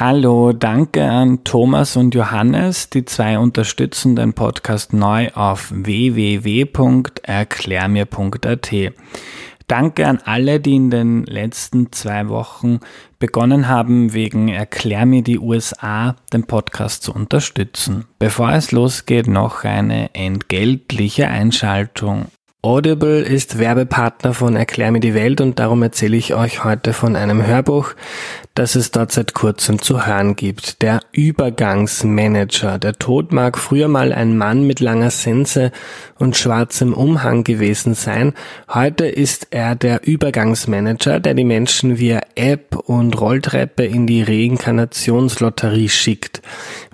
Hallo, danke an Thomas und Johannes. Die zwei unterstützen den Podcast neu auf www.erklärmir.at. Danke an alle, die in den letzten zwei Wochen begonnen haben, wegen Erklär mir die USA den Podcast zu unterstützen. Bevor es losgeht, noch eine entgeltliche Einschaltung. Audible ist Werbepartner von Erklär mir die Welt und darum erzähle ich euch heute von einem Hörbuch, das es dort seit kurzem zu hören gibt. Der Übergangsmanager. Der Tod mag früher mal ein Mann mit langer Sense und schwarzem Umhang gewesen sein. Heute ist er der Übergangsmanager, der die Menschen via App und Rolltreppe in die Reinkarnationslotterie schickt.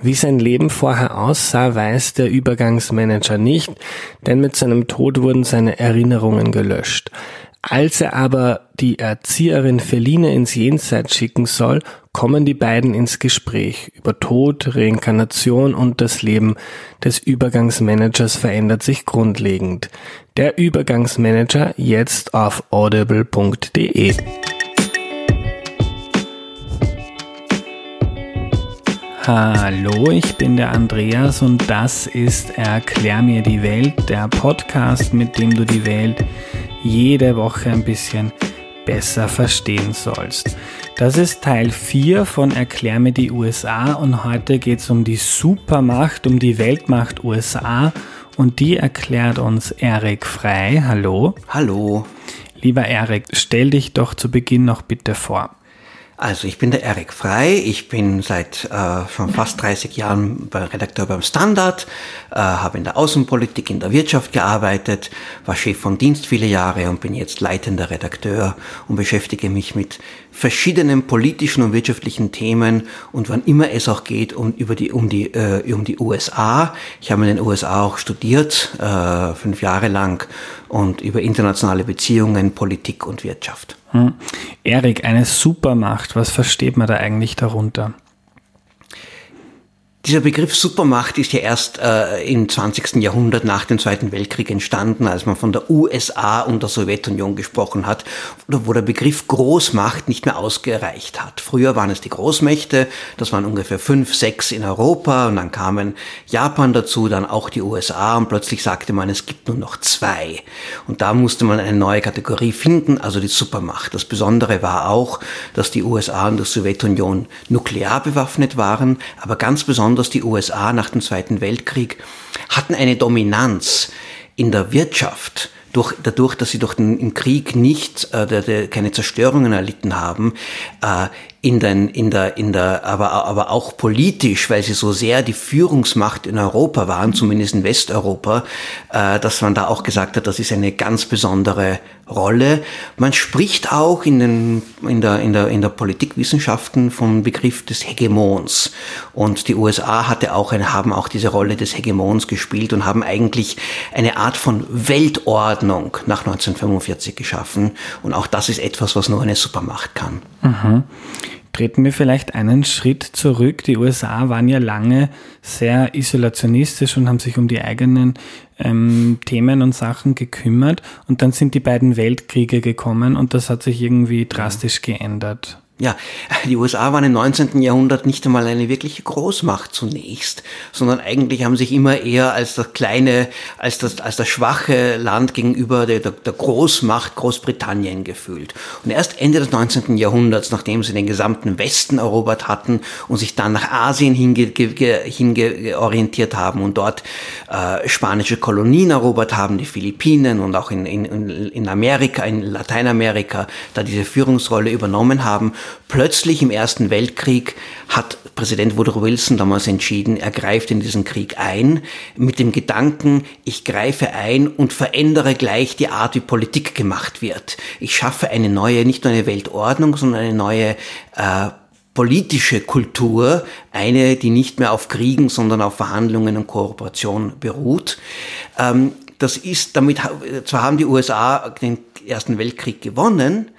Wie sein Leben vorher aussah, weiß der Übergangsmanager nicht, denn mit seinem Tod wurden seine Erinnerungen gelöscht. Als er aber die Erzieherin Feline ins Jenseits schicken soll, kommen die beiden ins Gespräch. Über Tod, Reinkarnation und das Leben des Übergangsmanagers verändert sich grundlegend. Der Übergangsmanager jetzt auf audible.de. Hallo, ich bin der Andreas und das ist Erklär mir die Welt, der Podcast, mit dem du die Welt jede Woche ein bisschen besser verstehen sollst. Das ist Teil 4 von Erklär mir die USA und heute geht es um die Supermacht, um die Weltmacht USA und die erklärt uns Erik Frei. Hallo. Hallo. Lieber Erik, stell dich doch zu Beginn noch bitte vor. Also ich bin der Erik Frei, ich bin seit äh, schon fast 30 Jahren Redakteur beim Standard, äh, habe in der Außenpolitik, in der Wirtschaft gearbeitet, war Chef von Dienst viele Jahre und bin jetzt leitender Redakteur und beschäftige mich mit verschiedenen politischen und wirtschaftlichen Themen und wann immer es auch geht um, über die, um, die, äh, um die USA. Ich habe in den USA auch studiert, äh, fünf Jahre lang und über internationale Beziehungen, Politik und Wirtschaft. Hm. Erik, eine Supermacht, was versteht man da eigentlich darunter? Dieser Begriff Supermacht ist ja erst äh, im 20. Jahrhundert nach dem Zweiten Weltkrieg entstanden, als man von der USA und der Sowjetunion gesprochen hat, wo der Begriff Großmacht nicht mehr ausgereicht hat. Früher waren es die Großmächte, das waren ungefähr fünf, sechs in Europa und dann kamen Japan dazu, dann auch die USA und plötzlich sagte man, es gibt nur noch zwei. Und da musste man eine neue Kategorie finden, also die Supermacht. Das Besondere war auch, dass die USA und die Sowjetunion nuklear bewaffnet waren, aber ganz besonders besonders die USA nach dem Zweiten Weltkrieg, hatten eine Dominanz in der Wirtschaft, durch, dadurch, dass sie durch den Krieg nicht äh, keine Zerstörungen erlitten haben, äh, in, den, in der, in der, aber, aber auch politisch, weil sie so sehr die Führungsmacht in Europa waren, zumindest in Westeuropa, äh, dass man da auch gesagt hat, das ist eine ganz besondere Rolle. Man spricht auch in, den, in, der, in, der, in der Politikwissenschaften vom Begriff des Hegemons. Und die USA hatte auch haben auch diese Rolle des Hegemons gespielt und haben eigentlich eine Art von Weltordnung nach 1945 geschaffen. Und auch das ist etwas, was nur eine Supermacht kann. Mhm. Treten wir vielleicht einen Schritt zurück. Die USA waren ja lange sehr isolationistisch und haben sich um die eigenen ähm, Themen und Sachen gekümmert. Und dann sind die beiden Weltkriege gekommen und das hat sich irgendwie drastisch geändert. Ja, die USA waren im 19. Jahrhundert nicht einmal eine wirkliche Großmacht zunächst, sondern eigentlich haben sich immer eher als das kleine, als das, als das schwache Land gegenüber der, der Großmacht Großbritannien gefühlt. Und erst Ende des 19. Jahrhunderts, nachdem sie den gesamten Westen erobert hatten und sich dann nach Asien hingeorientiert hinge, haben und dort äh, spanische Kolonien erobert haben, die Philippinen und auch in, in, in Amerika, in Lateinamerika, da diese Führungsrolle übernommen haben, Plötzlich im Ersten Weltkrieg hat Präsident Woodrow Wilson damals entschieden, er greift in diesen Krieg ein, mit dem Gedanken, ich greife ein und verändere gleich die Art, wie Politik gemacht wird. Ich schaffe eine neue, nicht nur eine Weltordnung, sondern eine neue äh, politische Kultur, eine, die nicht mehr auf Kriegen, sondern auf Verhandlungen und Kooperation beruht. Ähm, das ist, damit, zwar haben die USA den Ersten Weltkrieg gewonnen,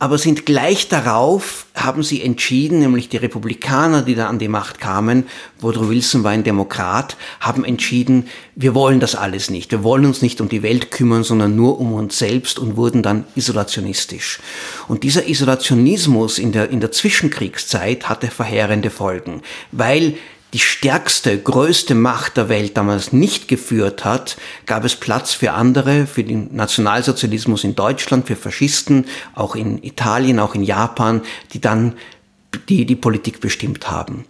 aber sind gleich darauf, haben sie entschieden, nämlich die Republikaner, die da an die Macht kamen, Woodrow Wilson war ein Demokrat, haben entschieden, wir wollen das alles nicht, wir wollen uns nicht um die Welt kümmern, sondern nur um uns selbst und wurden dann isolationistisch. Und dieser Isolationismus in der, in der Zwischenkriegszeit hatte verheerende Folgen, weil die stärkste, größte Macht der Welt damals nicht geführt hat, gab es Platz für andere, für den Nationalsozialismus in Deutschland, für Faschisten, auch in Italien, auch in Japan, die dann die, die Politik bestimmt haben.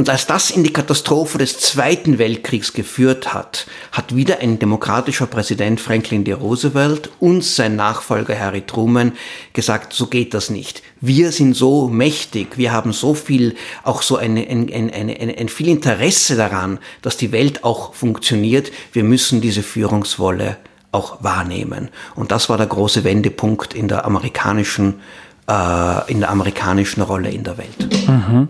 Und als das in die Katastrophe des Zweiten Weltkriegs geführt hat, hat wieder ein demokratischer Präsident Franklin D. Roosevelt und sein Nachfolger Harry Truman gesagt, so geht das nicht. Wir sind so mächtig, wir haben so viel, auch so eine, ein, ein, ein, ein viel Interesse daran, dass die Welt auch funktioniert. Wir müssen diese Führungswolle auch wahrnehmen. Und das war der große Wendepunkt in der amerikanischen, äh, in der amerikanischen Rolle in der Welt. Mhm.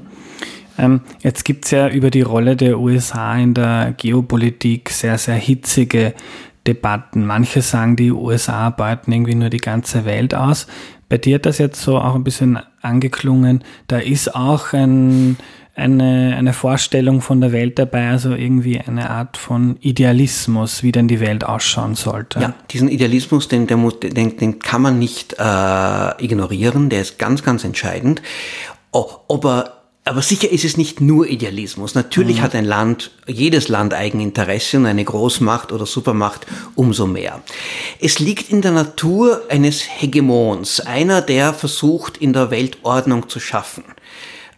Ähm, jetzt gibt es ja über die Rolle der USA in der Geopolitik sehr, sehr hitzige Debatten. Manche sagen, die USA beuten irgendwie nur die ganze Welt aus. Bei dir hat das jetzt so auch ein bisschen angeklungen. Da ist auch ein, eine, eine Vorstellung von der Welt dabei, also irgendwie eine Art von Idealismus, wie denn die Welt ausschauen sollte. Ja, diesen Idealismus, den, den, den, den kann man nicht äh, ignorieren, der ist ganz, ganz entscheidend. Ob er aber sicher ist es nicht nur Idealismus. Natürlich mhm. hat ein Land, jedes Land Eigeninteresse und eine Großmacht oder Supermacht umso mehr. Es liegt in der Natur eines Hegemons, einer, der versucht, in der Welt Ordnung zu schaffen.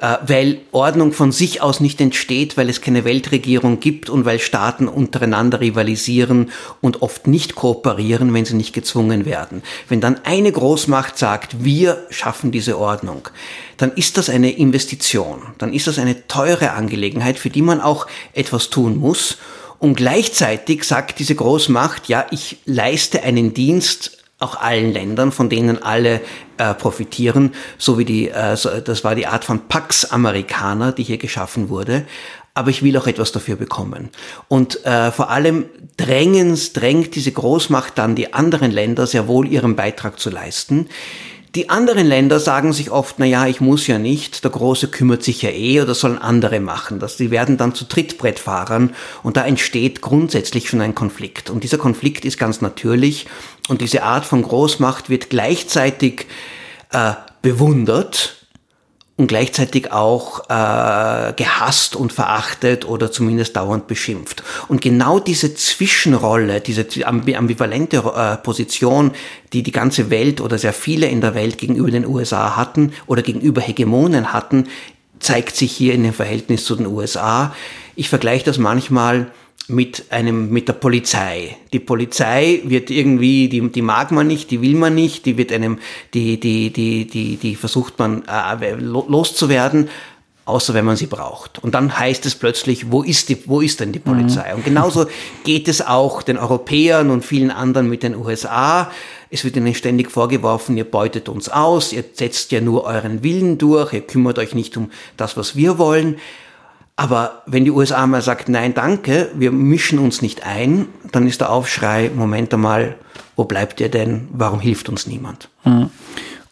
Äh, weil Ordnung von sich aus nicht entsteht, weil es keine Weltregierung gibt und weil Staaten untereinander rivalisieren und oft nicht kooperieren, wenn sie nicht gezwungen werden. Wenn dann eine Großmacht sagt, wir schaffen diese Ordnung, dann ist das eine Investition, dann ist das eine teure Angelegenheit, für die man auch etwas tun muss. Und gleichzeitig sagt diese Großmacht, ja, ich leiste einen Dienst auch allen Ländern, von denen alle äh, profitieren, so wie die, äh, so, das war die Art von Pax Amerikaner, die hier geschaffen wurde. Aber ich will auch etwas dafür bekommen. Und äh, vor allem drängens, drängt diese Großmacht dann die anderen Länder sehr wohl ihren Beitrag zu leisten. Die anderen Länder sagen sich oft, na ja, ich muss ja nicht, der Große kümmert sich ja eh oder sollen andere machen. Das, die werden dann zu Trittbrettfahrern und da entsteht grundsätzlich schon ein Konflikt. Und dieser Konflikt ist ganz natürlich und diese Art von Großmacht wird gleichzeitig äh, bewundert, und gleichzeitig auch äh, gehasst und verachtet oder zumindest dauernd beschimpft. Und genau diese Zwischenrolle, diese ambivalente äh, Position, die die ganze Welt oder sehr viele in der Welt gegenüber den USA hatten oder gegenüber Hegemonen hatten, zeigt sich hier in dem Verhältnis zu den USA. Ich vergleiche das manchmal mit einem, mit der Polizei. Die Polizei wird irgendwie, die, die mag man nicht, die will man nicht, die wird einem, die, die, die, die, die versucht man äh, loszuwerden, außer wenn man sie braucht. Und dann heißt es plötzlich, wo ist die, wo ist denn die Polizei? Mhm. Und genauso geht es auch den Europäern und vielen anderen mit den USA. Es wird ihnen ständig vorgeworfen, ihr beutet uns aus, ihr setzt ja nur euren Willen durch, ihr kümmert euch nicht um das, was wir wollen. Aber wenn die USA mal sagt, nein, danke, wir mischen uns nicht ein, dann ist der Aufschrei, Moment einmal, wo bleibt ihr denn? Warum hilft uns niemand? Hm.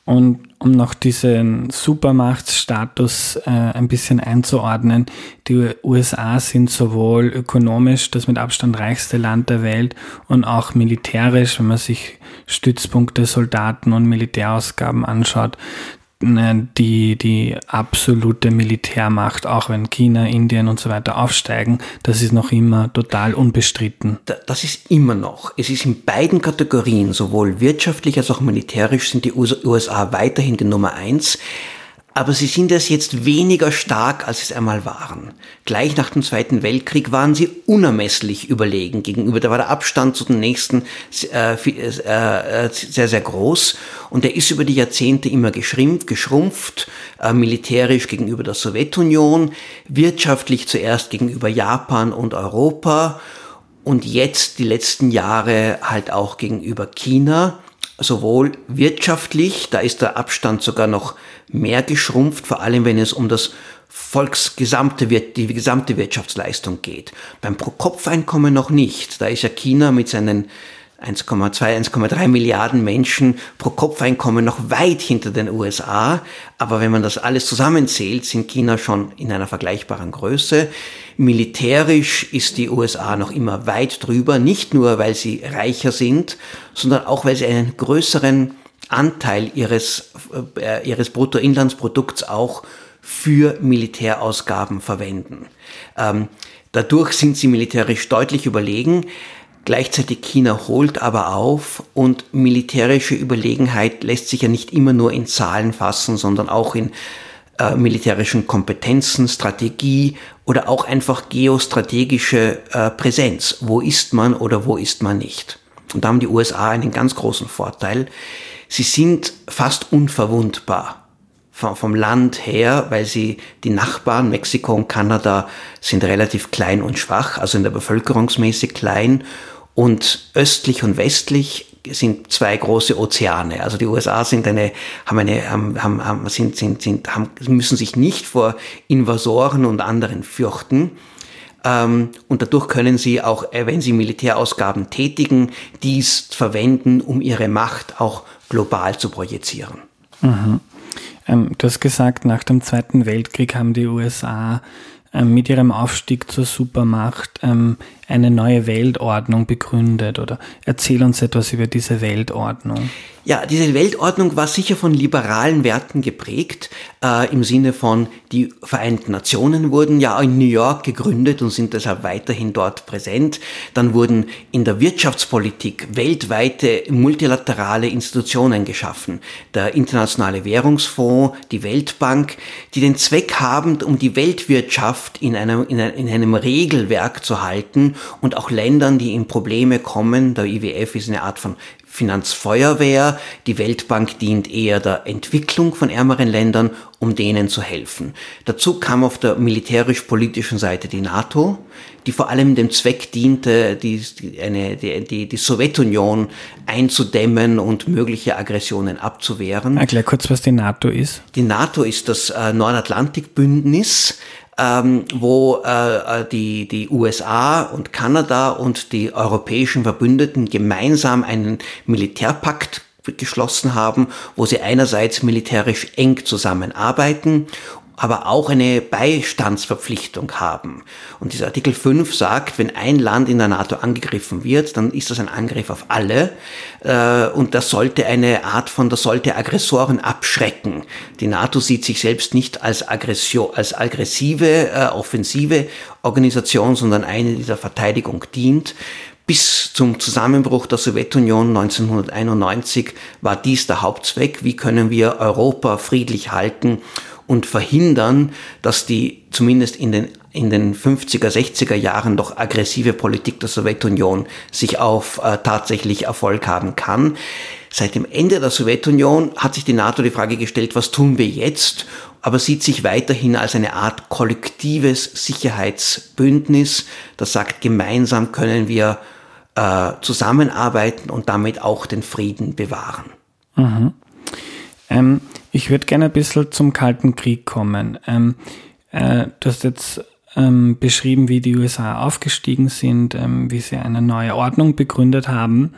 Und um noch diesen Supermachtsstatus äh, ein bisschen einzuordnen, die USA sind sowohl ökonomisch das mit Abstand reichste Land der Welt und auch militärisch, wenn man sich Stützpunkte, Soldaten und Militärausgaben anschaut, die, die absolute Militärmacht, auch wenn China, Indien und so weiter aufsteigen, das ist noch immer total unbestritten. Das ist immer noch. Es ist in beiden Kategorien, sowohl wirtschaftlich als auch militärisch, sind die USA weiterhin die Nummer eins aber sie sind es jetzt weniger stark, als es einmal waren. Gleich nach dem Zweiten Weltkrieg waren sie unermesslich überlegen gegenüber. Da war der Abstand zu den nächsten äh, äh, äh, sehr, sehr groß und der ist über die Jahrzehnte immer geschrumpft, geschrumpft militärisch gegenüber der Sowjetunion, wirtschaftlich zuerst gegenüber Japan und Europa und jetzt die letzten Jahre halt auch gegenüber China sowohl wirtschaftlich, da ist der Abstand sogar noch mehr geschrumpft, vor allem wenn es um das Volksgesamte, die gesamte Wirtschaftsleistung geht. Beim Pro-Kopf-Einkommen noch nicht. Da ist ja China mit seinen 1,2, 1,3 Milliarden Menschen pro Kopfeinkommen noch weit hinter den USA. Aber wenn man das alles zusammenzählt, sind China schon in einer vergleichbaren Größe. Militärisch ist die USA noch immer weit drüber, nicht nur weil sie reicher sind, sondern auch weil sie einen größeren Anteil ihres, äh, ihres Bruttoinlandsprodukts auch für Militärausgaben verwenden. Ähm, dadurch sind sie militärisch deutlich überlegen. Gleichzeitig China holt aber auf und militärische Überlegenheit lässt sich ja nicht immer nur in Zahlen fassen, sondern auch in äh, militärischen Kompetenzen, Strategie oder auch einfach geostrategische äh, Präsenz. Wo ist man oder wo ist man nicht? Und da haben die USA einen ganz großen Vorteil. Sie sind fast unverwundbar vom Land her, weil sie die Nachbarn, Mexiko und Kanada, sind relativ klein und schwach, also in der Bevölkerungsmäßig klein. Und östlich und westlich sind zwei große Ozeane. Also die USA sind eine, haben eine, haben, haben, sind, sind, sind, haben, müssen sich nicht vor Invasoren und anderen fürchten. Ähm, und dadurch können sie auch, äh, wenn sie Militärausgaben tätigen, dies verwenden, um ihre Macht auch global zu projizieren. Mhm. Ähm, du hast gesagt, nach dem Zweiten Weltkrieg haben die USA ähm, mit ihrem Aufstieg zur Supermacht ähm, eine neue Weltordnung begründet oder erzähl uns etwas über diese Weltordnung. Ja, diese Weltordnung war sicher von liberalen Werten geprägt, äh, im Sinne von, die Vereinten Nationen wurden ja in New York gegründet und sind deshalb weiterhin dort präsent. Dann wurden in der Wirtschaftspolitik weltweite multilaterale Institutionen geschaffen. Der Internationale Währungsfonds, die Weltbank, die den Zweck haben, um die Weltwirtschaft in einem, in einem Regelwerk zu halten und auch Ländern, die in Probleme kommen, der IWF ist eine Art von Finanzfeuerwehr. Die Weltbank dient eher der Entwicklung von ärmeren Ländern, um denen zu helfen. Dazu kam auf der militärisch-politischen Seite die NATO, die vor allem dem Zweck diente, die, eine, die, die, die Sowjetunion einzudämmen und mögliche Aggressionen abzuwehren. Erklär kurz, was die NATO ist. Die NATO ist das äh, Nordatlantikbündnis, ähm, wo äh, äh, die, die USA und Kanada und die europäischen Verbündeten gemeinsam einen Militärpakt geschlossen haben, wo sie einerseits militärisch eng zusammenarbeiten aber auch eine Beistandsverpflichtung haben. Und dieser Artikel 5 sagt, wenn ein Land in der NATO angegriffen wird, dann ist das ein Angriff auf alle. Äh, und das sollte eine Art von, das sollte Aggressoren abschrecken. Die NATO sieht sich selbst nicht als Aggression, als aggressive, äh, offensive Organisation, sondern eine, die der Verteidigung dient. Bis zum Zusammenbruch der Sowjetunion 1991 war dies der Hauptzweck. Wie können wir Europa friedlich halten und verhindern, dass die zumindest in den, in den 50er, 60er Jahren doch aggressive Politik der Sowjetunion sich auf äh, tatsächlich Erfolg haben kann. Seit dem Ende der Sowjetunion hat sich die NATO die Frage gestellt, was tun wir jetzt? aber sieht sich weiterhin als eine Art kollektives Sicherheitsbündnis, das sagt, gemeinsam können wir äh, zusammenarbeiten und damit auch den Frieden bewahren. Mhm. Ähm, ich würde gerne ein bisschen zum Kalten Krieg kommen. Ähm, äh, du hast jetzt ähm, beschrieben, wie die USA aufgestiegen sind, ähm, wie sie eine neue Ordnung begründet haben.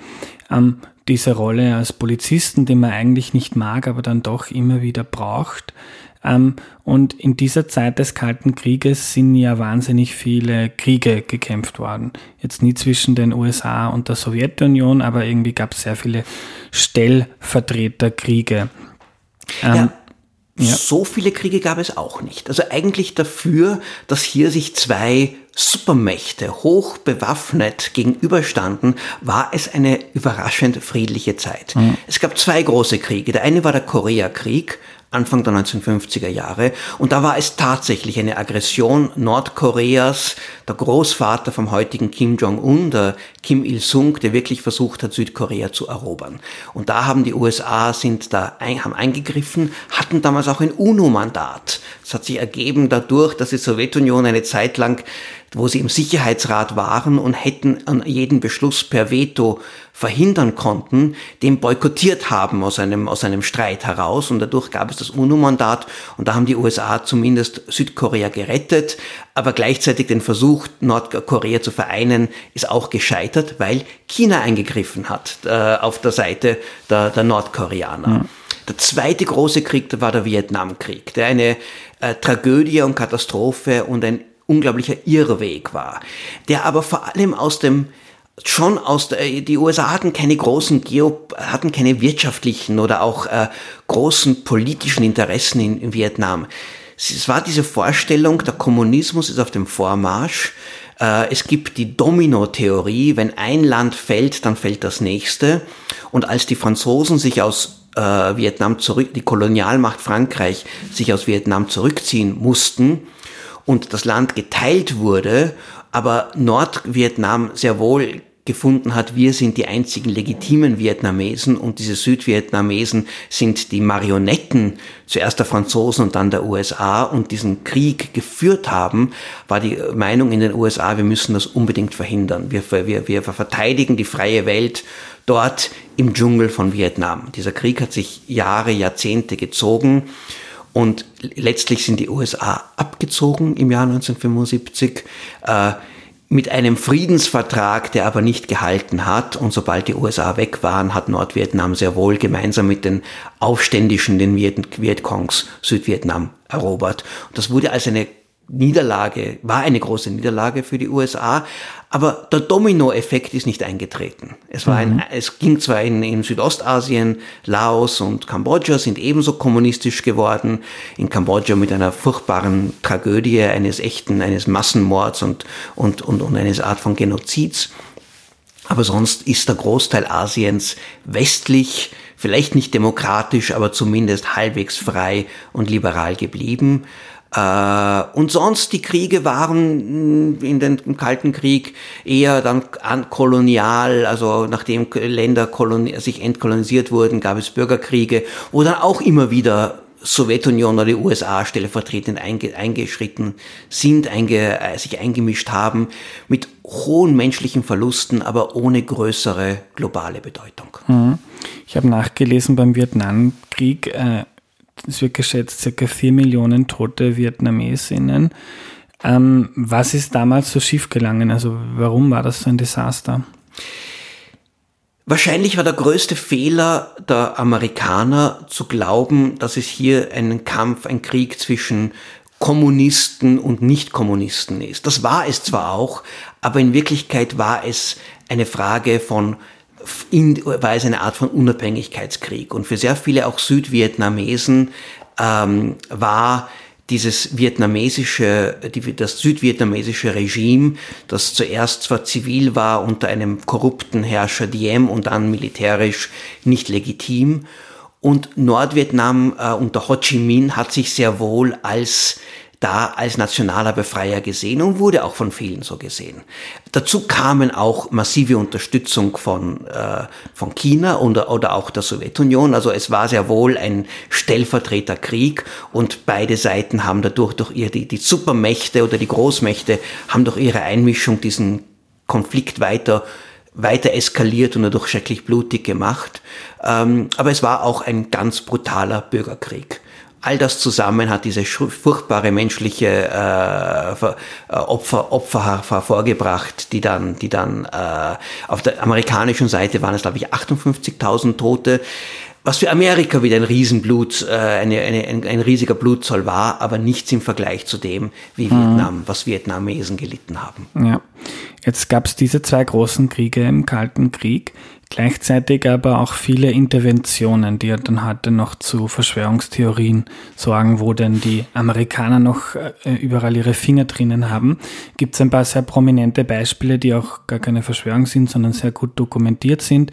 Ähm, diese Rolle als Polizisten, die man eigentlich nicht mag, aber dann doch immer wieder braucht. Ähm, und in dieser Zeit des Kalten Krieges sind ja wahnsinnig viele Kriege gekämpft worden. Jetzt nie zwischen den USA und der Sowjetunion, aber irgendwie gab es sehr viele Stellvertreterkriege. Ähm, ja. Ja. So viele Kriege gab es auch nicht. Also eigentlich dafür, dass hier sich zwei Supermächte hoch bewaffnet gegenüberstanden, war es eine überraschend friedliche Zeit. Mhm. Es gab zwei große Kriege. Der eine war der Koreakrieg Anfang der 1950er Jahre. Und da war es tatsächlich eine Aggression Nordkoreas, der Großvater vom heutigen Kim Jong-un, der Kim Il-sung, der wirklich versucht hat, Südkorea zu erobern. Und da haben die USA sind da ein, haben eingegriffen, hatten damals auch ein UNO-Mandat. Das hat sich ergeben dadurch, dass die Sowjetunion eine Zeit lang wo sie im Sicherheitsrat waren und hätten an jeden Beschluss per Veto verhindern konnten, den boykottiert haben aus einem, aus einem Streit heraus. Und dadurch gab es das UNO-Mandat und da haben die USA zumindest Südkorea gerettet. Aber gleichzeitig den Versuch, Nordkorea zu vereinen, ist auch gescheitert, weil China eingegriffen hat äh, auf der Seite der, der Nordkoreaner. Mhm. Der zweite große Krieg war der Vietnamkrieg, der eine äh, Tragödie und Katastrophe und ein unglaublicher Irrweg war, der aber vor allem aus dem schon aus der, die USA hatten keine großen Geo, hatten keine wirtschaftlichen oder auch äh, großen politischen Interessen in, in Vietnam. Es war diese Vorstellung, der Kommunismus ist auf dem Vormarsch. Äh, es gibt die Domino-Theorie, wenn ein Land fällt, dann fällt das nächste. Und als die Franzosen sich aus äh, Vietnam zurück, die Kolonialmacht Frankreich sich aus Vietnam zurückziehen mussten und das Land geteilt wurde, aber Nordvietnam sehr wohl gefunden hat, wir sind die einzigen legitimen Vietnamesen und diese Südvietnamesen sind die Marionetten zuerst der Franzosen und dann der USA und diesen Krieg geführt haben, war die Meinung in den USA, wir müssen das unbedingt verhindern. Wir, wir, wir verteidigen die freie Welt dort im Dschungel von Vietnam. Dieser Krieg hat sich Jahre, Jahrzehnte gezogen und letztlich sind die USA abgezogen im Jahr 1975. Äh, mit einem Friedensvertrag, der aber nicht gehalten hat. Und sobald die USA weg waren, hat Nordvietnam sehr wohl gemeinsam mit den Aufständischen, den Viet Vietcongs, Südvietnam erobert. Und das wurde als eine Niederlage, war eine große Niederlage für die USA, aber der Dominoeffekt ist nicht eingetreten. Es war ein, mhm. es ging zwar in, in Südostasien, Laos und Kambodscha sind ebenso kommunistisch geworden. In Kambodscha mit einer furchtbaren Tragödie eines echten, eines Massenmords und, und, und, und eines Art von Genozids. Aber sonst ist der Großteil Asiens westlich, vielleicht nicht demokratisch, aber zumindest halbwegs frei und liberal geblieben. Äh, und sonst die Kriege waren mm, in den Kalten Krieg eher dann kolonial, also nachdem Länder sich entkolonisiert wurden, gab es Bürgerkriege, wo dann auch immer wieder Sowjetunion oder die USA stellvertretend eingeschritten sind, einge, äh, sich eingemischt haben, mit hohen menschlichen Verlusten, aber ohne größere globale Bedeutung. Mhm. Ich habe nachgelesen beim Vietnamkrieg, äh, es wird geschätzt, circa 4 Millionen tote Vietnamesinnen. Ähm, was ist damals so schief gelangen? Also warum war das so ein Desaster? Wahrscheinlich war der größte Fehler der Amerikaner zu glauben, dass es hier einen Kampf, ein Krieg zwischen Kommunisten und Nichtkommunisten ist. Das war es zwar auch, aber in Wirklichkeit war es eine Frage von in, war es eine Art von Unabhängigkeitskrieg. Und für sehr viele auch Südvietnamesen ähm, war dieses vietnamesische, die, das südvietnamesische Regime, das zuerst zwar zivil war unter einem korrupten Herrscher Diem und dann militärisch nicht legitim. Und Nordvietnam äh, unter Ho Chi Minh hat sich sehr wohl als da als nationaler Befreier gesehen und wurde auch von vielen so gesehen. Dazu kamen auch massive Unterstützung von, äh, von China oder, oder auch der Sowjetunion. Also es war sehr wohl ein Stellvertreterkrieg und beide Seiten haben dadurch durch ihr, die, die Supermächte oder die Großmächte haben durch ihre Einmischung diesen Konflikt weiter weiter eskaliert und dadurch schrecklich blutig gemacht. Ähm, aber es war auch ein ganz brutaler Bürgerkrieg. All das zusammen hat diese furchtbare menschliche äh, äh, Opfer, Opfer hervorgebracht, die dann, die dann äh, auf der amerikanischen Seite waren es, glaube ich, 58.000 Tote. Was für Amerika wieder ein Riesenblut, äh, eine, eine, ein, ein riesiger Blutzoll war, aber nichts im Vergleich zu dem, wie mhm. Vietnam, was Vietnamesen gelitten haben. Ja. Jetzt gab es diese zwei großen Kriege im Kalten Krieg. Gleichzeitig aber auch viele Interventionen, die ja dann heute noch zu Verschwörungstheorien sorgen, wo denn die Amerikaner noch äh, überall ihre Finger drinnen haben. Gibt es ein paar sehr prominente Beispiele, die auch gar keine Verschwörung sind, sondern sehr gut dokumentiert sind.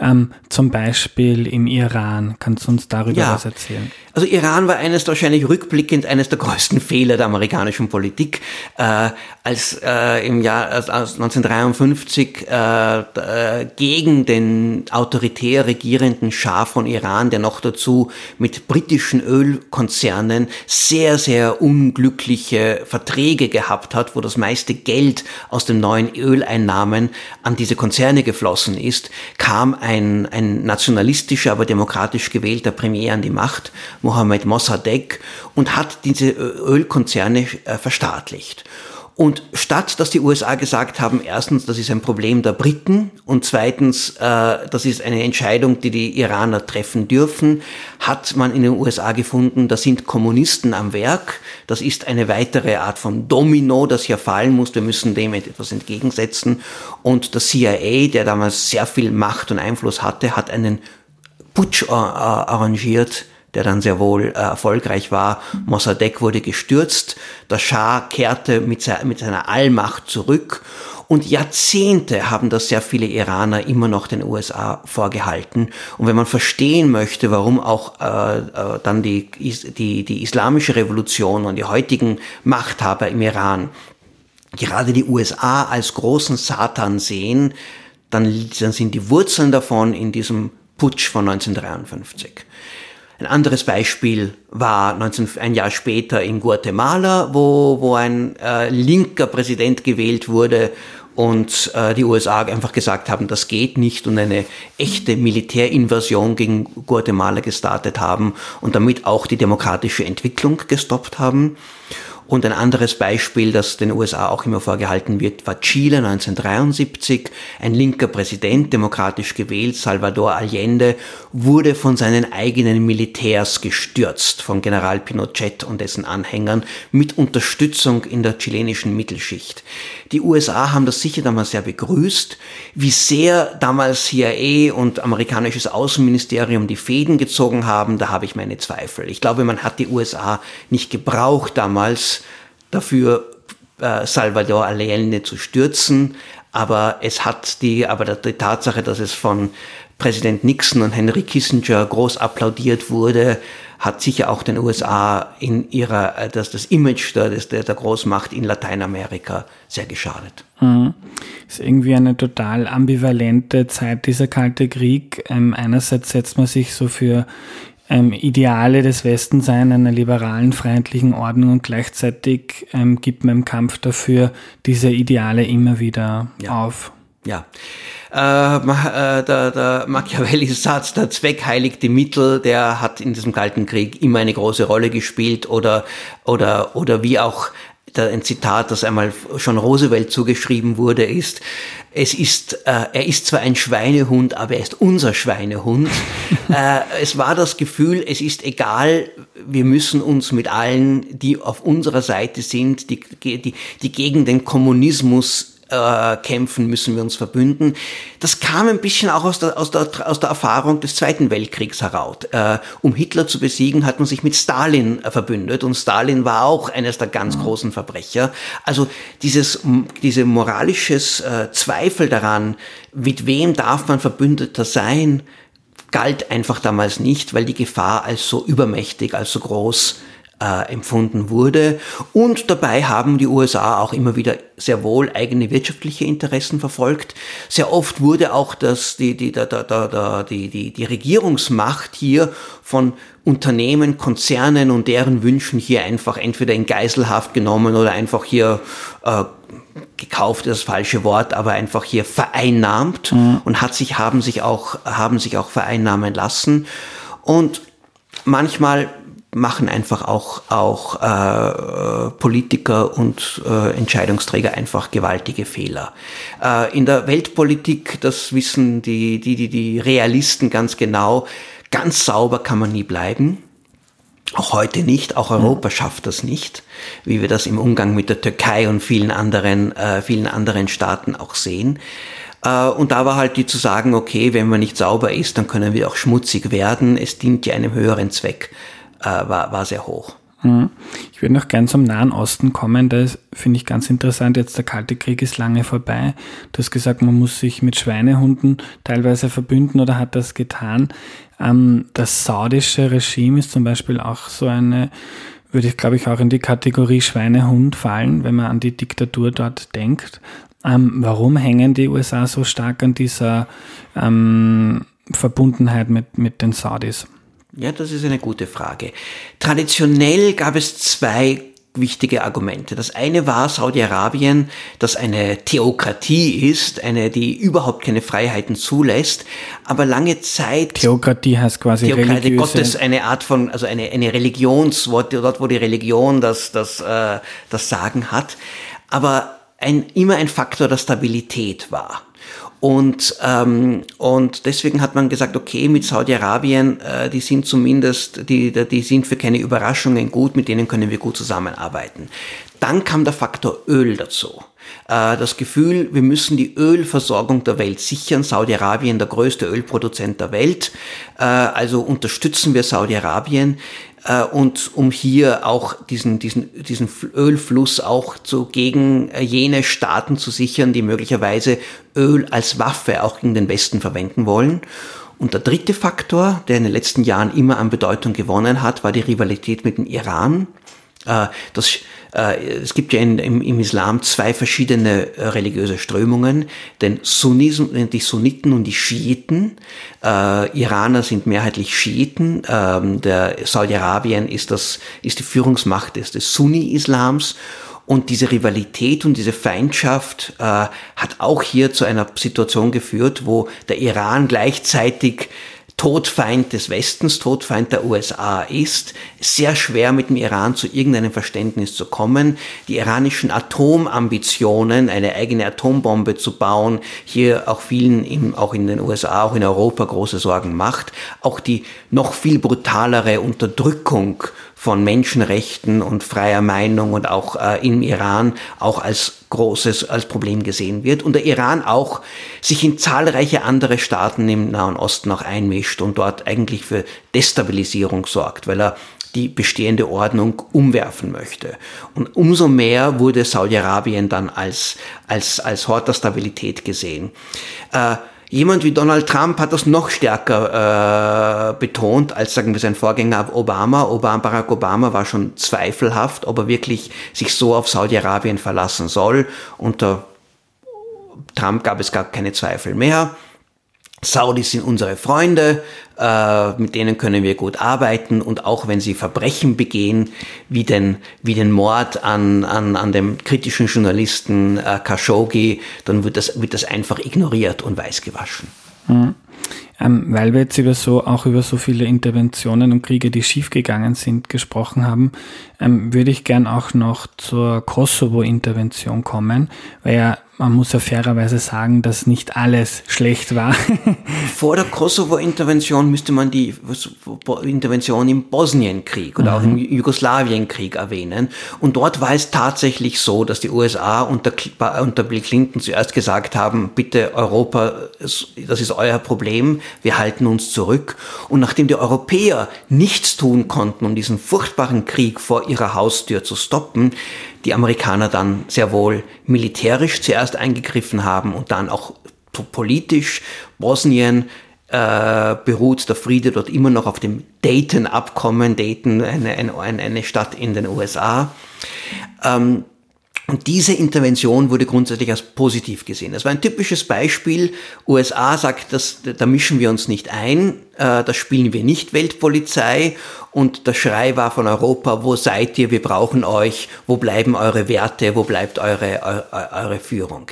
Ähm, zum Beispiel im Iran. Kannst du uns darüber ja. was erzählen? Also Iran war eines wahrscheinlich rückblickend eines der größten Fehler der amerikanischen Politik, äh, als äh, im Jahr als 1953 äh, äh, gegen den den autoritär regierenden Schah von Iran, der noch dazu mit britischen Ölkonzernen sehr, sehr unglückliche Verträge gehabt hat, wo das meiste Geld aus den neuen Öleinnahmen an diese Konzerne geflossen ist, kam ein, ein nationalistischer, aber demokratisch gewählter Premier an die Macht, Mohammed Mossadegh, und hat diese Ölkonzerne äh, verstaatlicht. Und statt dass die USA gesagt haben, erstens, das ist ein Problem der Briten und zweitens, äh, das ist eine Entscheidung, die die Iraner treffen dürfen, hat man in den USA gefunden, da sind Kommunisten am Werk. Das ist eine weitere Art von Domino, das hier fallen muss. Wir müssen dem etwas entgegensetzen. Und der CIA, der damals sehr viel Macht und Einfluss hatte, hat einen Putsch arrangiert, der dann sehr wohl äh, erfolgreich war. Mossadegh wurde gestürzt, der Schah kehrte mit, se mit seiner Allmacht zurück und Jahrzehnte haben das sehr viele Iraner immer noch den USA vorgehalten. Und wenn man verstehen möchte, warum auch äh, äh, dann die, die, die islamische Revolution und die heutigen Machthaber im Iran gerade die USA als großen Satan sehen, dann, dann sind die Wurzeln davon in diesem Putsch von 1953. Ein anderes Beispiel war 19, ein Jahr später in Guatemala, wo, wo ein äh, linker Präsident gewählt wurde und äh, die USA einfach gesagt haben, das geht nicht und eine echte Militärinvasion gegen Guatemala gestartet haben und damit auch die demokratische Entwicklung gestoppt haben. Und ein anderes Beispiel, das den USA auch immer vorgehalten wird, war Chile 1973. Ein linker Präsident, demokratisch gewählt, Salvador Allende, wurde von seinen eigenen Militärs gestürzt, von General Pinochet und dessen Anhängern, mit Unterstützung in der chilenischen Mittelschicht. Die USA haben das sicher damals sehr begrüßt. Wie sehr damals CIA und amerikanisches Außenministerium die Fäden gezogen haben, da habe ich meine Zweifel. Ich glaube, man hat die USA nicht gebraucht damals, dafür, äh, Salvador Allende zu stürzen. Aber es hat die, aber die Tatsache, dass es von Präsident Nixon und Henry Kissinger groß applaudiert wurde, hat sicher auch den USA in ihrer, äh, dass das Image der, der, der Großmacht in Lateinamerika sehr geschadet. Mhm. Ist irgendwie eine total ambivalente Zeit, dieser Kalte Krieg. Ähm, einerseits setzt man sich so für ähm, Ideale des Westens ein, einer liberalen, freundlichen Ordnung und gleichzeitig ähm, gibt man im Kampf dafür diese Ideale immer wieder ja. auf. Ja. Äh, äh, der, der Machiavelli-Satz, der Zweck heiligt die Mittel, der hat in diesem Kalten Krieg immer eine große Rolle gespielt oder, oder, oder wie auch ein Zitat, das einmal schon Roosevelt zugeschrieben wurde, ist, es ist, äh, er ist zwar ein Schweinehund, aber er ist unser Schweinehund. äh, es war das Gefühl, es ist egal, wir müssen uns mit allen, die auf unserer Seite sind, die, die, die gegen den Kommunismus äh, kämpfen, müssen wir uns verbünden. Das kam ein bisschen auch aus der, aus der, aus der Erfahrung des Zweiten Weltkriegs heraus. Äh, um Hitler zu besiegen, hat man sich mit Stalin äh, verbündet und Stalin war auch eines der ganz mhm. großen Verbrecher. Also dieses, diese moralisches äh, Zweifel daran, mit wem darf man Verbündeter sein, galt einfach damals nicht, weil die Gefahr als so übermächtig, als so groß äh, empfunden wurde. Und dabei haben die USA auch immer wieder sehr wohl eigene wirtschaftliche Interessen verfolgt. Sehr oft wurde auch das, die, die, da, da, da, die, die, die Regierungsmacht hier von Unternehmen, Konzernen und deren Wünschen hier einfach entweder in Geiselhaft genommen oder einfach hier äh, gekauft ist das falsche Wort, aber einfach hier vereinnahmt mhm. und hat sich, haben sich auch, haben sich auch vereinnahmen lassen. Und manchmal machen einfach auch, auch äh, Politiker und äh, Entscheidungsträger einfach gewaltige Fehler. Äh, in der Weltpolitik, das wissen die, die, die, die Realisten ganz genau, ganz sauber kann man nie bleiben. Auch heute nicht, auch Europa schafft das nicht, wie wir das im Umgang mit der Türkei und vielen anderen, äh, vielen anderen Staaten auch sehen. Äh, und da war halt die zu sagen, okay, wenn man nicht sauber ist, dann können wir auch schmutzig werden. Es dient ja einem höheren Zweck äh, war, war sehr hoch. Mhm. Ich würde noch gern zum Nahen Osten kommen. Da finde ich ganz interessant. Jetzt der Kalte Krieg ist lange vorbei. Du hast gesagt, man muss sich mit Schweinehunden teilweise verbünden oder hat das getan. Ähm, das saudische Regime ist zum Beispiel auch so eine, würde ich glaube ich auch in die Kategorie Schweinehund fallen, wenn man an die Diktatur dort denkt. Ähm, warum hängen die USA so stark an dieser ähm, Verbundenheit mit, mit den Saudis? Ja, das ist eine gute Frage. Traditionell gab es zwei wichtige Argumente. Das eine war Saudi-Arabien, das eine Theokratie ist, eine, die überhaupt keine Freiheiten zulässt, aber lange Zeit. Theokratie heißt quasi Theokratie religiöse. Gottes, eine Art von, also eine, eine Religionswort, dort wo die Religion das, das, äh, das Sagen hat, aber ein, immer ein Faktor der Stabilität war. Und, ähm, und deswegen hat man gesagt, okay, mit Saudi-Arabien, äh, die sind zumindest, die, die sind für keine Überraschungen gut, mit denen können wir gut zusammenarbeiten. Dann kam der Faktor Öl dazu. Äh, das Gefühl, wir müssen die Ölversorgung der Welt sichern. Saudi-Arabien, der größte Ölproduzent der Welt. Äh, also unterstützen wir Saudi-Arabien. Äh, und um hier auch diesen, diesen, diesen Ölfluss auch zu, gegen äh, jene Staaten zu sichern, die möglicherweise Öl als Waffe auch in den Westen verwenden wollen. Und der dritte Faktor, der in den letzten Jahren immer an Bedeutung gewonnen hat, war die Rivalität mit dem Iran. Äh, das es gibt ja in, im, im, Islam zwei verschiedene äh, religiöse Strömungen, den Sunnism, die Sunniten und die Schiiten. Äh, Iraner sind mehrheitlich Schiiten. Ähm, der Saudi-Arabien ist ist die Führungsmacht des, des Sunni-Islams. Und diese Rivalität und diese Feindschaft äh, hat auch hier zu einer Situation geführt, wo der Iran gleichzeitig Todfeind des Westens, Todfeind der USA ist, sehr schwer mit dem Iran zu irgendeinem Verständnis zu kommen. Die iranischen Atomambitionen, eine eigene Atombombe zu bauen, hier auch vielen, im, auch in den USA, auch in Europa große Sorgen macht. Auch die noch viel brutalere Unterdrückung von Menschenrechten und freier Meinung und auch äh, im Iran auch als großes, als Problem gesehen wird. Und der Iran auch sich in zahlreiche andere Staaten im Nahen Osten auch einmischt und dort eigentlich für Destabilisierung sorgt, weil er die bestehende Ordnung umwerfen möchte. Und umso mehr wurde Saudi-Arabien dann als, als, als Hort der Stabilität gesehen. Äh, Jemand wie Donald Trump hat das noch stärker äh, betont als, sagen wir, sein Vorgänger Obama. Obama. Barack Obama war schon zweifelhaft, ob er wirklich sich so auf Saudi-Arabien verlassen soll. Unter Trump gab es gar keine Zweifel mehr. Saudis sind unsere Freunde, äh, mit denen können wir gut arbeiten und auch wenn sie Verbrechen begehen, wie den, wie den Mord an, an, an dem kritischen Journalisten äh, Khashoggi, dann wird das, wird das einfach ignoriert und weißgewaschen. Mhm. Ähm, weil wir jetzt über so, auch über so viele Interventionen und Kriege, die schiefgegangen sind, gesprochen haben, ähm, würde ich gern auch noch zur Kosovo-Intervention kommen, weil ja man muss ja fairerweise sagen, dass nicht alles schlecht war. Vor der Kosovo-Intervention müsste man die Intervention im Bosnienkrieg oder mhm. auch im mhm. Jugoslawienkrieg erwähnen. Und dort war es tatsächlich so, dass die USA unter, unter Bill Clinton zuerst gesagt haben, bitte Europa, das ist euer Problem, wir halten uns zurück. Und nachdem die Europäer nichts tun konnten, um diesen furchtbaren Krieg vor ihrer Haustür zu stoppen, die Amerikaner dann sehr wohl militärisch zuerst eingegriffen haben und dann auch politisch. Bosnien äh, beruht der Friede dort immer noch auf dem Dayton-Abkommen, Dayton, eine, eine, eine Stadt in den USA. Ähm, und diese Intervention wurde grundsätzlich als positiv gesehen. Das war ein typisches Beispiel. USA sagt, das, da mischen wir uns nicht ein, äh, da spielen wir nicht Weltpolizei. Und der Schrei war von Europa, wo seid ihr, wir brauchen euch, wo bleiben eure Werte, wo bleibt eure, eure, eure Führung.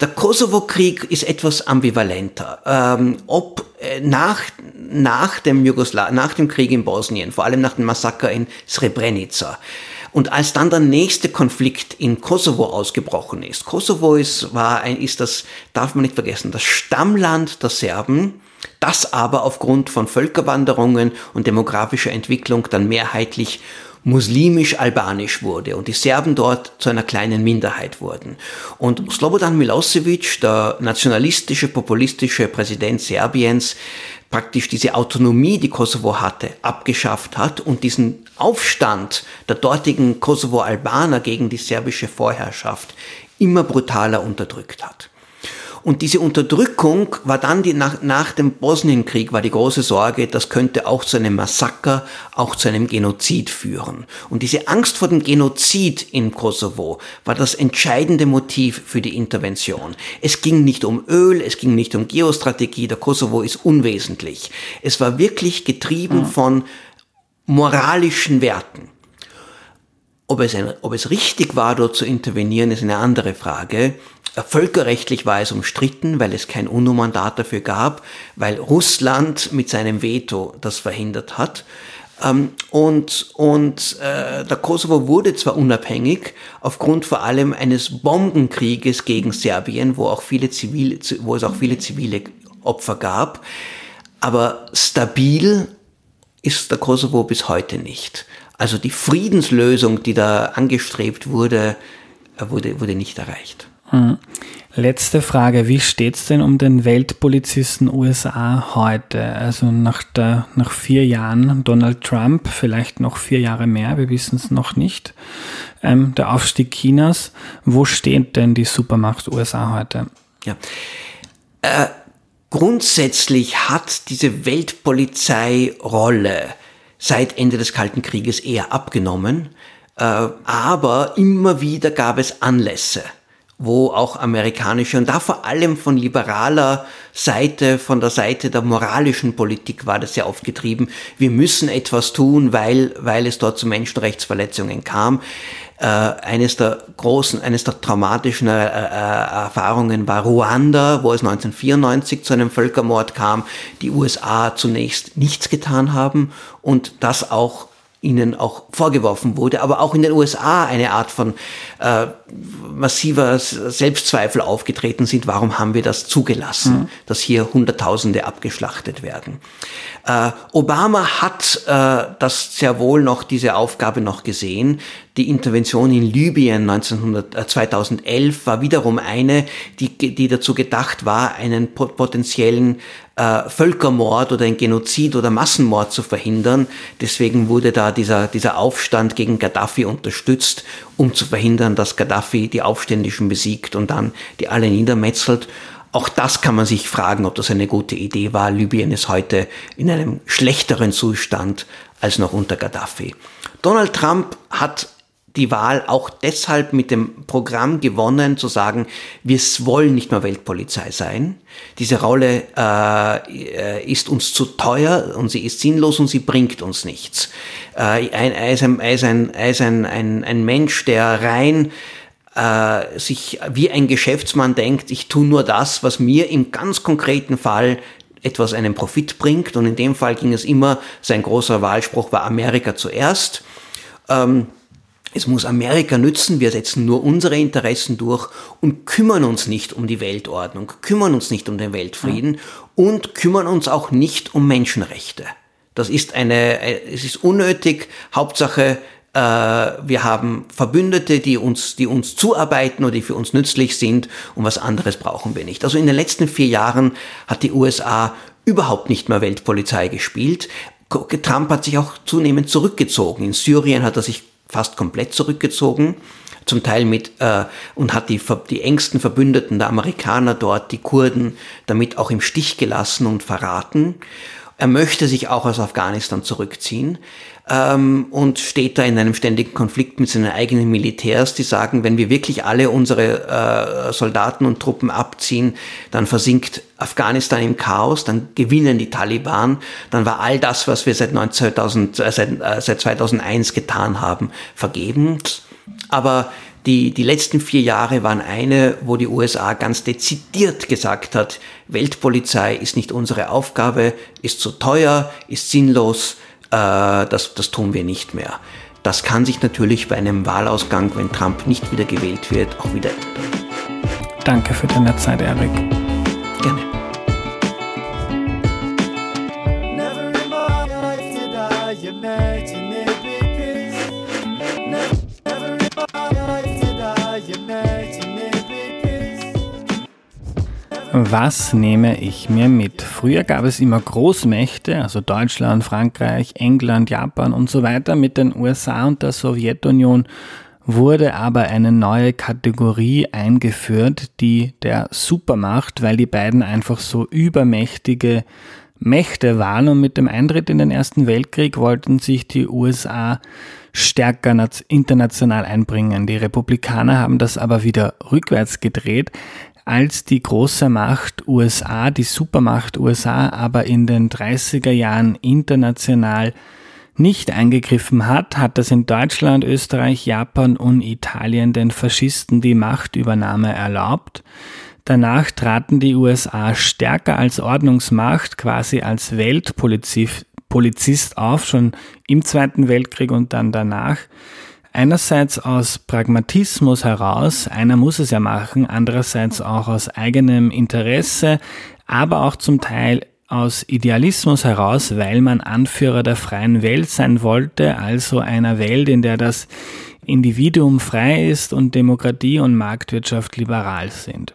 Der Kosovo-Krieg ist etwas ambivalenter. Ähm, ob äh, nach, nach, dem Jugosla nach dem Krieg in Bosnien, vor allem nach dem Massaker in Srebrenica, und als dann der nächste Konflikt in Kosovo ausgebrochen ist, Kosovo ist, war ein, ist das, darf man nicht vergessen, das Stammland der Serben, das aber aufgrund von Völkerwanderungen und demografischer Entwicklung dann mehrheitlich muslimisch-albanisch wurde und die Serben dort zu einer kleinen Minderheit wurden. Und Slobodan Milosevic, der nationalistische, populistische Präsident Serbiens, praktisch diese Autonomie, die Kosovo hatte, abgeschafft hat und diesen Aufstand der dortigen Kosovo-Albaner gegen die serbische Vorherrschaft immer brutaler unterdrückt hat. Und diese Unterdrückung war dann die, nach, nach dem Bosnienkrieg war die große Sorge, das könnte auch zu einem Massaker, auch zu einem Genozid führen. Und diese Angst vor dem Genozid im Kosovo war das entscheidende Motiv für die Intervention. Es ging nicht um Öl, es ging nicht um Geostrategie, der Kosovo ist unwesentlich. Es war wirklich getrieben mhm. von moralischen Werten. Ob es, ein, ob es richtig war, dort zu intervenieren, ist eine andere Frage. Völkerrechtlich war es umstritten, weil es kein UNO-Mandat dafür gab, weil Russland mit seinem Veto das verhindert hat. Ähm, und und äh, der Kosovo wurde zwar unabhängig aufgrund vor allem eines Bombenkrieges gegen Serbien, wo auch viele zivile, wo es auch viele zivile Opfer gab, aber stabil ist der Kosovo bis heute nicht. Also die Friedenslösung, die da angestrebt wurde, äh, wurde, wurde nicht erreicht. Letzte Frage, wie steht es denn um den Weltpolizisten USA heute? Also nach, der, nach vier Jahren Donald Trump, vielleicht noch vier Jahre mehr, wir wissen es noch nicht, ähm, der Aufstieg Chinas, wo steht denn die Supermacht USA heute? Ja. Äh, grundsätzlich hat diese Weltpolizei-Rolle seit Ende des Kalten Krieges eher abgenommen, äh, aber immer wieder gab es Anlässe wo auch amerikanische und da vor allem von liberaler Seite, von der Seite der moralischen Politik war das sehr aufgetrieben. Wir müssen etwas tun, weil, weil es dort zu Menschenrechtsverletzungen kam. Äh, eines der großen, eines der traumatischen äh, äh, Erfahrungen war Ruanda, wo es 1994 zu einem Völkermord kam, die USA zunächst nichts getan haben und das auch ihnen auch vorgeworfen wurde, aber auch in den USA eine Art von äh, massiver Selbstzweifel aufgetreten sind. Warum haben wir das zugelassen, mhm. dass hier Hunderttausende abgeschlachtet werden? Äh, Obama hat äh, das sehr wohl noch, diese Aufgabe noch gesehen. Die Intervention in Libyen 1900, äh, 2011 war wiederum eine, die, die dazu gedacht war, einen potenziellen äh, Völkermord oder ein Genozid oder Massenmord zu verhindern. Deswegen wurde da dieser, dieser Aufstand gegen Gaddafi unterstützt, um zu verhindern, dass Gaddafi die Aufständischen besiegt und dann die alle niedermetzelt. Auch das kann man sich fragen, ob das eine gute Idee war. Libyen ist heute in einem schlechteren Zustand als noch unter Gaddafi. Donald Trump hat die Wahl auch deshalb mit dem Programm gewonnen, zu sagen, wir wollen nicht mehr Weltpolizei sein. Diese Rolle äh, ist uns zu teuer und sie ist sinnlos und sie bringt uns nichts. Äh, er ist, ein, er ist, ein, ein, ein, ein Mensch, der rein äh, sich wie ein Geschäftsmann denkt, ich tue nur das, was mir im ganz konkreten Fall etwas einen Profit bringt. Und in dem Fall ging es immer, sein großer Wahlspruch war Amerika zuerst. Ähm, es muss Amerika nützen, wir setzen nur unsere Interessen durch und kümmern uns nicht um die Weltordnung, kümmern uns nicht um den Weltfrieden und kümmern uns auch nicht um Menschenrechte. Das ist eine, es ist unnötig. Hauptsache, äh, wir haben Verbündete, die uns, die uns zuarbeiten oder die für uns nützlich sind und was anderes brauchen wir nicht. Also in den letzten vier Jahren hat die USA überhaupt nicht mehr Weltpolizei gespielt. Trump hat sich auch zunehmend zurückgezogen. In Syrien hat er sich fast komplett zurückgezogen, zum Teil mit äh, und hat die, die engsten Verbündeten der Amerikaner dort, die Kurden, damit auch im Stich gelassen und verraten. Er möchte sich auch aus Afghanistan zurückziehen ähm, und steht da in einem ständigen Konflikt mit seinen eigenen Militärs, die sagen, wenn wir wirklich alle unsere äh, Soldaten und Truppen abziehen, dann versinkt Afghanistan im Chaos, dann gewinnen die Taliban, dann war all das, was wir seit, 2000, äh, seit, äh, seit 2001 getan haben, vergebens. Aber die, die letzten vier Jahre waren eine, wo die USA ganz dezidiert gesagt hat, Weltpolizei ist nicht unsere Aufgabe, ist zu teuer, ist sinnlos, das, das tun wir nicht mehr. Das kann sich natürlich bei einem Wahlausgang, wenn Trump nicht wieder gewählt wird, auch wieder ändern. Danke für deine Zeit, Erik. Gerne. Was nehme ich mir mit? Früher gab es immer Großmächte, also Deutschland, Frankreich, England, Japan und so weiter. Mit den USA und der Sowjetunion wurde aber eine neue Kategorie eingeführt, die der Supermacht, weil die beiden einfach so übermächtige Mächte waren und mit dem Eintritt in den Ersten Weltkrieg wollten sich die USA stärker international einbringen. Die Republikaner haben das aber wieder rückwärts gedreht, als die große Macht USA, die Supermacht USA, aber in den 30er Jahren international nicht eingegriffen hat, hat das in Deutschland, Österreich, Japan und Italien den Faschisten die Machtübernahme erlaubt. Danach traten die USA stärker als Ordnungsmacht, quasi als Weltpolizist auf, schon im Zweiten Weltkrieg und dann danach. Einerseits aus Pragmatismus heraus, einer muss es ja machen, andererseits auch aus eigenem Interesse, aber auch zum Teil aus Idealismus heraus, weil man Anführer der freien Welt sein wollte, also einer Welt, in der das Individuum frei ist und Demokratie und Marktwirtschaft liberal sind.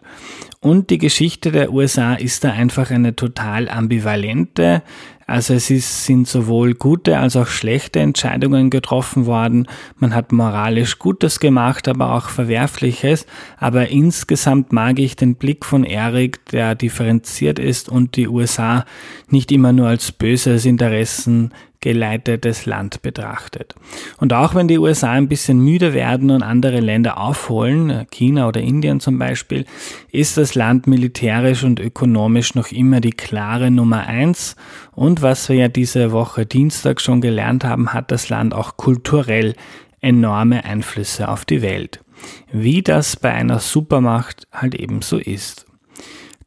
Und die Geschichte der USA ist da einfach eine total ambivalente. Also es ist, sind sowohl gute als auch schlechte Entscheidungen getroffen worden. Man hat moralisch Gutes gemacht, aber auch Verwerfliches. Aber insgesamt mag ich den Blick von Eric, der differenziert ist und die USA nicht immer nur als böses Interessen geleitetes Land betrachtet. Und auch wenn die USA ein bisschen müde werden und andere Länder aufholen, China oder Indien zum Beispiel, ist das Land militärisch und ökonomisch noch immer die klare Nummer eins. Und was wir ja diese Woche Dienstag schon gelernt haben, hat das Land auch kulturell enorme Einflüsse auf die Welt. Wie das bei einer Supermacht halt ebenso ist.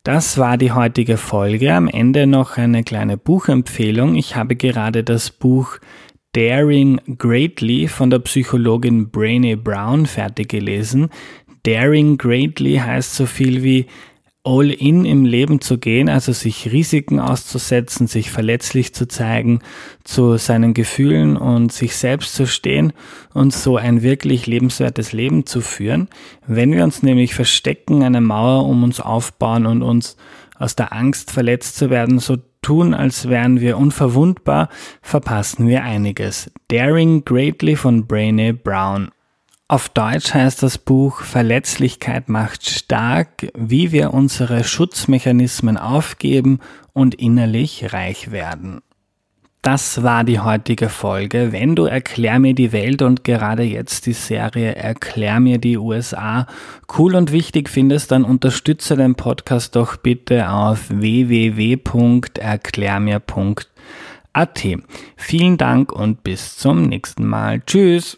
Das war die heutige Folge. Am Ende noch eine kleine Buchempfehlung. Ich habe gerade das Buch Daring Greatly von der Psychologin Brainy Brown fertig gelesen. Daring Greatly heißt so viel wie all in im Leben zu gehen, also sich Risiken auszusetzen, sich verletzlich zu zeigen, zu seinen Gefühlen und sich selbst zu stehen und so ein wirklich lebenswertes Leben zu führen. Wenn wir uns nämlich verstecken, eine Mauer um uns aufbauen und uns aus der Angst verletzt zu werden, so tun, als wären wir unverwundbar, verpassen wir einiges. Daring Greatly von Brainy Brown. Auf Deutsch heißt das Buch Verletzlichkeit macht stark, wie wir unsere Schutzmechanismen aufgeben und innerlich reich werden. Das war die heutige Folge. Wenn du Erklär mir die Welt und gerade jetzt die Serie Erklär mir die USA cool und wichtig findest, dann unterstütze den Podcast doch bitte auf www.erklärmir.at. Vielen Dank und bis zum nächsten Mal. Tschüss.